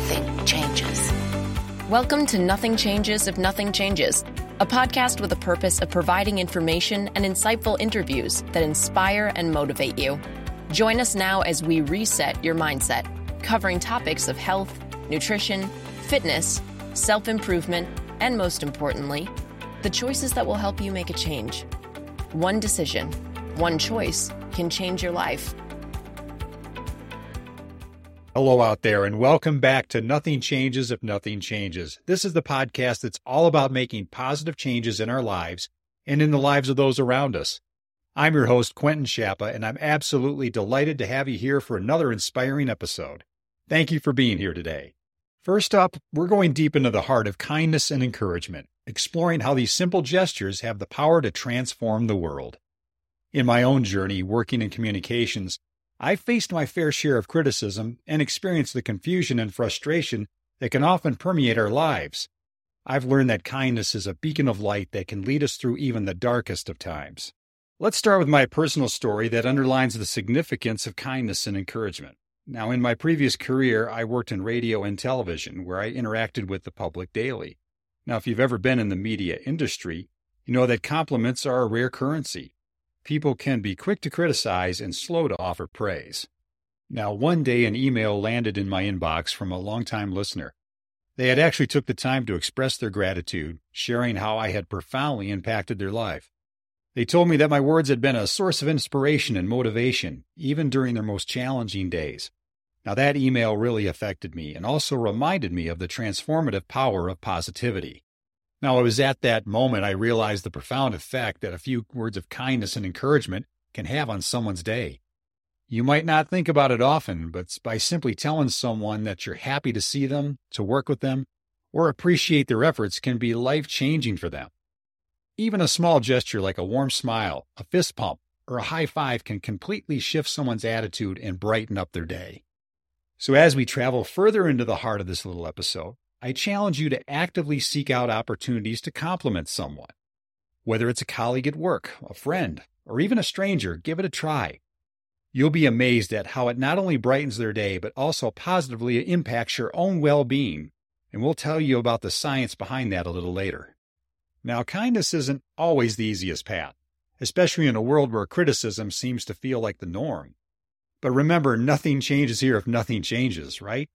nothing changes. Welcome to Nothing Changes If Nothing Changes, a podcast with a purpose of providing information and insightful interviews that inspire and motivate you. Join us now as we reset your mindset, covering topics of health, nutrition, fitness, self improvement, and most importantly, the choices that will help you make a change. One decision, one choice can change your life. Hello out there, and welcome back to Nothing Changes If Nothing Changes. This is the podcast that's all about making positive changes in our lives and in the lives of those around us. I'm your host, Quentin Schappa, and I'm absolutely delighted to have you here for another inspiring episode. Thank you for being here today. First up, we're going deep into the heart of kindness and encouragement, exploring how these simple gestures have the power to transform the world. In my own journey working in communications, I've faced my fair share of criticism and experienced the confusion and frustration that can often permeate our lives. I've learned that kindness is a beacon of light that can lead us through even the darkest of times. Let's start with my personal story that underlines the significance of kindness and encouragement. Now, in my previous career, I worked in radio and television where I interacted with the public daily. Now, if you've ever been in the media industry, you know that compliments are a rare currency people can be quick to criticize and slow to offer praise. Now, one day an email landed in my inbox from a longtime listener. They had actually took the time to express their gratitude, sharing how I had profoundly impacted their life. They told me that my words had been a source of inspiration and motivation, even during their most challenging days. Now, that email really affected me and also reminded me of the transformative power of positivity. Now, it was at that moment I realized the profound effect that a few words of kindness and encouragement can have on someone's day. You might not think about it often, but by simply telling someone that you're happy to see them, to work with them, or appreciate their efforts can be life changing for them. Even a small gesture like a warm smile, a fist pump, or a high five can completely shift someone's attitude and brighten up their day. So, as we travel further into the heart of this little episode, I challenge you to actively seek out opportunities to compliment someone. Whether it's a colleague at work, a friend, or even a stranger, give it a try. You'll be amazed at how it not only brightens their day, but also positively impacts your own well being. And we'll tell you about the science behind that a little later. Now, kindness isn't always the easiest path, especially in a world where criticism seems to feel like the norm. But remember, nothing changes here if nothing changes, right?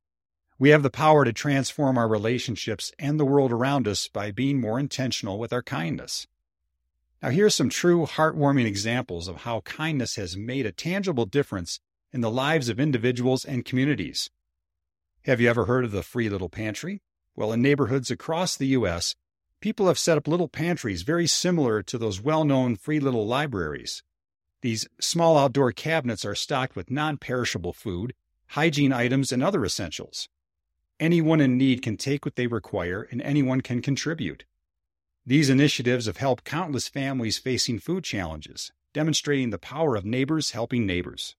We have the power to transform our relationships and the world around us by being more intentional with our kindness. Now, here are some true heartwarming examples of how kindness has made a tangible difference in the lives of individuals and communities. Have you ever heard of the Free Little Pantry? Well, in neighborhoods across the U.S., people have set up little pantries very similar to those well known free little libraries. These small outdoor cabinets are stocked with non perishable food, hygiene items, and other essentials. Anyone in need can take what they require and anyone can contribute. These initiatives have helped countless families facing food challenges, demonstrating the power of neighbors helping neighbors.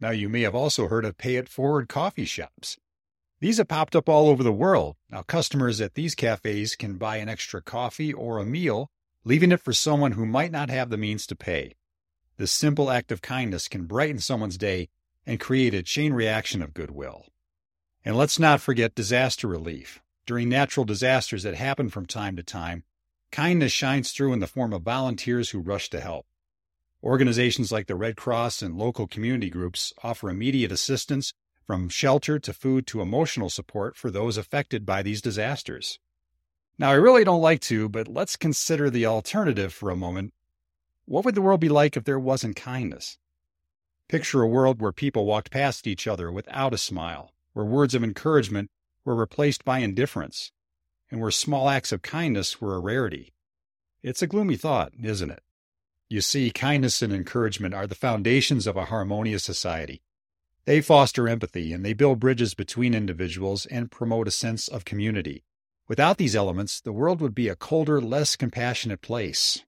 Now, you may have also heard of pay it forward coffee shops. These have popped up all over the world. Now, customers at these cafes can buy an extra coffee or a meal, leaving it for someone who might not have the means to pay. This simple act of kindness can brighten someone's day and create a chain reaction of goodwill. And let's not forget disaster relief. During natural disasters that happen from time to time, kindness shines through in the form of volunteers who rush to help. Organizations like the Red Cross and local community groups offer immediate assistance from shelter to food to emotional support for those affected by these disasters. Now, I really don't like to, but let's consider the alternative for a moment. What would the world be like if there wasn't kindness? Picture a world where people walked past each other without a smile, where words of encouragement were replaced by indifference, and where small acts of kindness were a rarity. It's a gloomy thought, isn't it? You see, kindness and encouragement are the foundations of a harmonious society. They foster empathy and they build bridges between individuals and promote a sense of community. Without these elements, the world would be a colder, less compassionate place.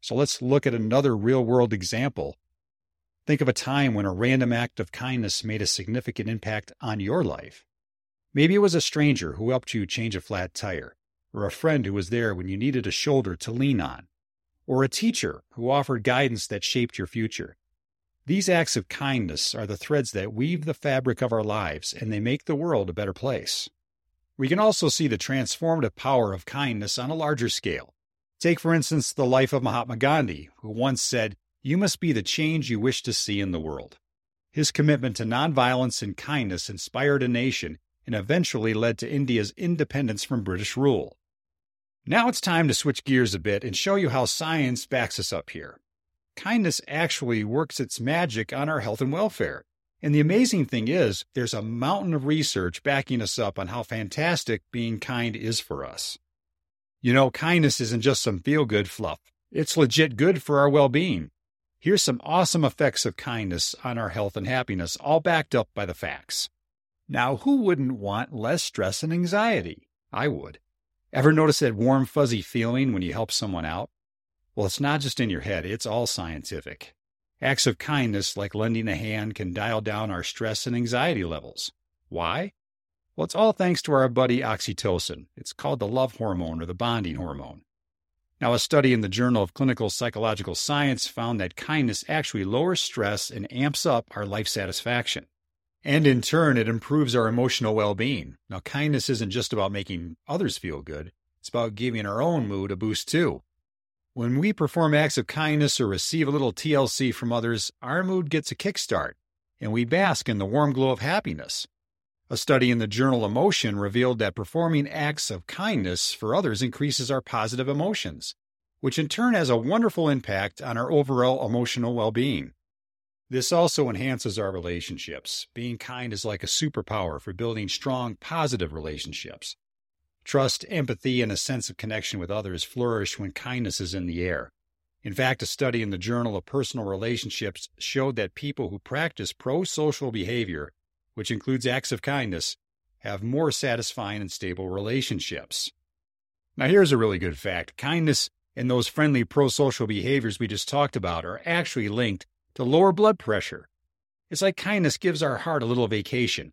So let's look at another real world example Think of a time when a random act of kindness made a significant impact on your life. Maybe it was a stranger who helped you change a flat tire, or a friend who was there when you needed a shoulder to lean on, or a teacher who offered guidance that shaped your future. These acts of kindness are the threads that weave the fabric of our lives and they make the world a better place. We can also see the transformative power of kindness on a larger scale. Take, for instance, the life of Mahatma Gandhi, who once said, You must be the change you wish to see in the world. His commitment to nonviolence and kindness inspired a nation and eventually led to India's independence from British rule. Now it's time to switch gears a bit and show you how science backs us up here. Kindness actually works its magic on our health and welfare. And the amazing thing is, there's a mountain of research backing us up on how fantastic being kind is for us. You know, kindness isn't just some feel good fluff, it's legit good for our well being. Here's some awesome effects of kindness on our health and happiness, all backed up by the facts. Now, who wouldn't want less stress and anxiety? I would. Ever notice that warm, fuzzy feeling when you help someone out? Well, it's not just in your head, it's all scientific. Acts of kindness, like lending a hand, can dial down our stress and anxiety levels. Why? Well, it's all thanks to our buddy oxytocin. It's called the love hormone or the bonding hormone. Now, a study in the Journal of Clinical Psychological Science found that kindness actually lowers stress and amps up our life satisfaction. And in turn, it improves our emotional well being. Now, kindness isn't just about making others feel good, it's about giving our own mood a boost too. When we perform acts of kindness or receive a little TLC from others, our mood gets a kickstart, and we bask in the warm glow of happiness. A study in the journal Emotion revealed that performing acts of kindness for others increases our positive emotions, which in turn has a wonderful impact on our overall emotional well being. This also enhances our relationships. Being kind is like a superpower for building strong, positive relationships. Trust, empathy, and a sense of connection with others flourish when kindness is in the air. In fact, a study in the Journal of Personal Relationships showed that people who practice pro social behavior, which includes acts of kindness, have more satisfying and stable relationships. Now, here's a really good fact kindness and those friendly pro social behaviors we just talked about are actually linked to lower blood pressure. It's like kindness gives our heart a little vacation.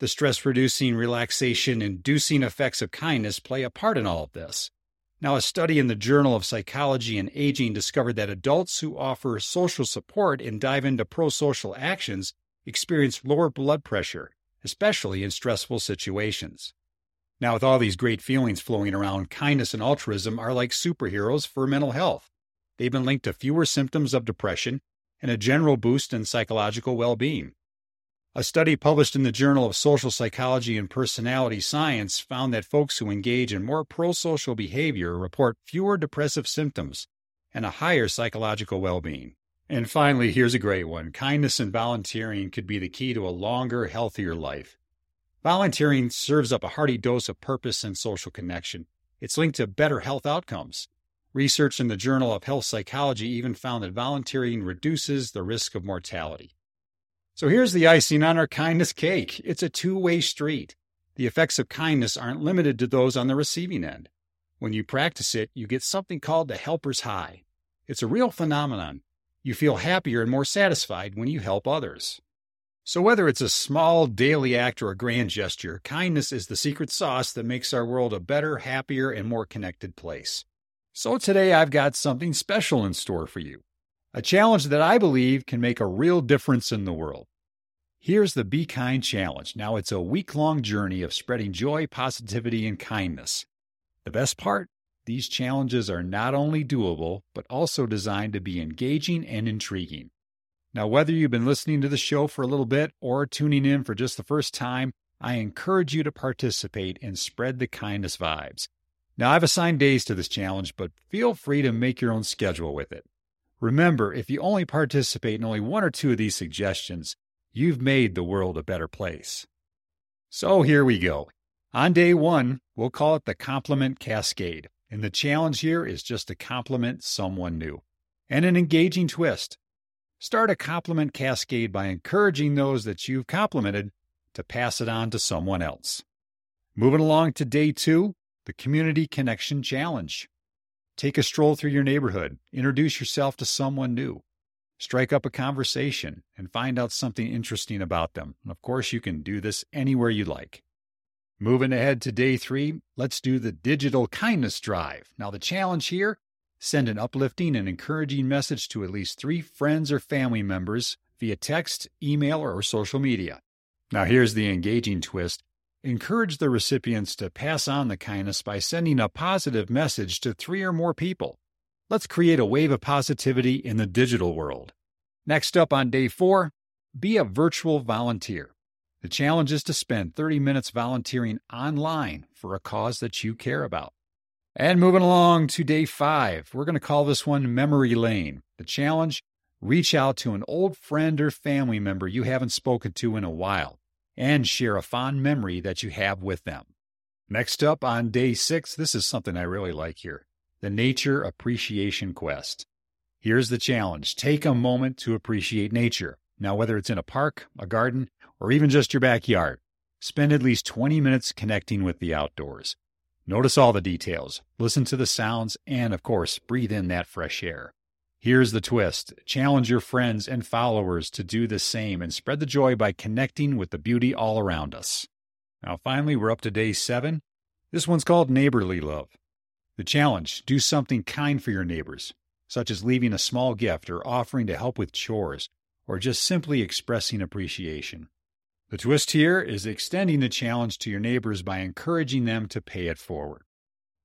The stress reducing, relaxation inducing effects of kindness play a part in all of this. Now, a study in the Journal of Psychology and Aging discovered that adults who offer social support and dive into pro social actions experience lower blood pressure, especially in stressful situations. Now, with all these great feelings flowing around, kindness and altruism are like superheroes for mental health. They've been linked to fewer symptoms of depression and a general boost in psychological well being. A study published in the Journal of Social Psychology and Personality Science found that folks who engage in more pro social behavior report fewer depressive symptoms and a higher psychological well being. And finally, here's a great one kindness and volunteering could be the key to a longer, healthier life. Volunteering serves up a hearty dose of purpose and social connection. It's linked to better health outcomes. Research in the Journal of Health Psychology even found that volunteering reduces the risk of mortality. So here's the icing on our kindness cake it's a two way street. The effects of kindness aren't limited to those on the receiving end. When you practice it, you get something called the helper's high. It's a real phenomenon. You feel happier and more satisfied when you help others. So, whether it's a small daily act or a grand gesture, kindness is the secret sauce that makes our world a better, happier, and more connected place. So, today I've got something special in store for you a challenge that I believe can make a real difference in the world. Here's the Be Kind Challenge. Now, it's a week long journey of spreading joy, positivity, and kindness. The best part? These challenges are not only doable, but also designed to be engaging and intriguing. Now, whether you've been listening to the show for a little bit or tuning in for just the first time, I encourage you to participate and spread the kindness vibes. Now, I've assigned days to this challenge, but feel free to make your own schedule with it. Remember, if you only participate in only one or two of these suggestions, you've made the world a better place. So here we go. On day one, we'll call it the compliment cascade. And the challenge here is just to compliment someone new. And an engaging twist. Start a compliment cascade by encouraging those that you've complimented to pass it on to someone else. Moving along to day two, the Community Connection Challenge. Take a stroll through your neighborhood, introduce yourself to someone new, strike up a conversation, and find out something interesting about them. And of course, you can do this anywhere you like. Moving ahead to day three, let's do the digital kindness drive. Now, the challenge here send an uplifting and encouraging message to at least three friends or family members via text, email, or social media. Now, here's the engaging twist Encourage the recipients to pass on the kindness by sending a positive message to three or more people. Let's create a wave of positivity in the digital world. Next up on day four, be a virtual volunteer. The challenge is to spend 30 minutes volunteering online for a cause that you care about. And moving along to day five, we're going to call this one Memory Lane. The challenge reach out to an old friend or family member you haven't spoken to in a while and share a fond memory that you have with them. Next up on day six, this is something I really like here the Nature Appreciation Quest. Here's the challenge take a moment to appreciate nature. Now, whether it's in a park, a garden, or even just your backyard, spend at least 20 minutes connecting with the outdoors. Notice all the details, listen to the sounds, and of course, breathe in that fresh air. Here's the twist challenge your friends and followers to do the same and spread the joy by connecting with the beauty all around us. Now, finally, we're up to day seven. This one's called Neighborly Love. The challenge do something kind for your neighbors, such as leaving a small gift or offering to help with chores, or just simply expressing appreciation. The twist here is extending the challenge to your neighbors by encouraging them to pay it forward.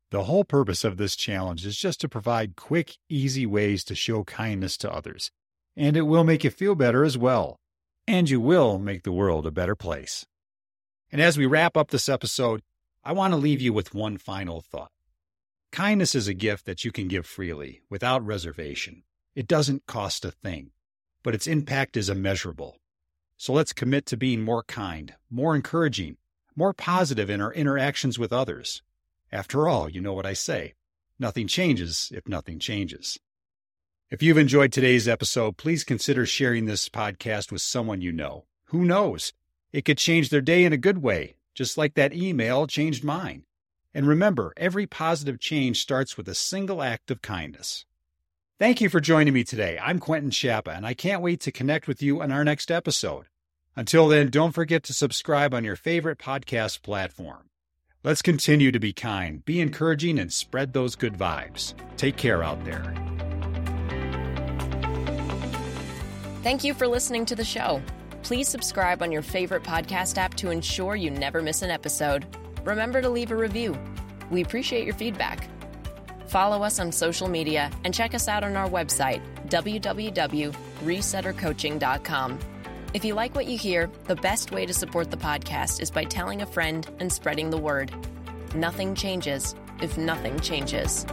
The whole purpose of this challenge is just to provide quick, easy ways to show kindness to others. And it will make you feel better as well. And you will make the world a better place. And as we wrap up this episode, I want to leave you with one final thought. Kindness is a gift that you can give freely, without reservation. It doesn't cost a thing, but its impact is immeasurable. So let's commit to being more kind, more encouraging, more positive in our interactions with others. After all, you know what I say nothing changes if nothing changes. If you've enjoyed today's episode, please consider sharing this podcast with someone you know. Who knows? It could change their day in a good way, just like that email changed mine. And remember, every positive change starts with a single act of kindness. Thank you for joining me today. I'm Quentin Schappa, and I can't wait to connect with you on our next episode. Until then, don't forget to subscribe on your favorite podcast platform. Let's continue to be kind, be encouraging, and spread those good vibes. Take care out there. Thank you for listening to the show. Please subscribe on your favorite podcast app to ensure you never miss an episode. Remember to leave a review. We appreciate your feedback. Follow us on social media and check us out on our website, www.resettercoaching.com. If you like what you hear, the best way to support the podcast is by telling a friend and spreading the word. Nothing changes if nothing changes.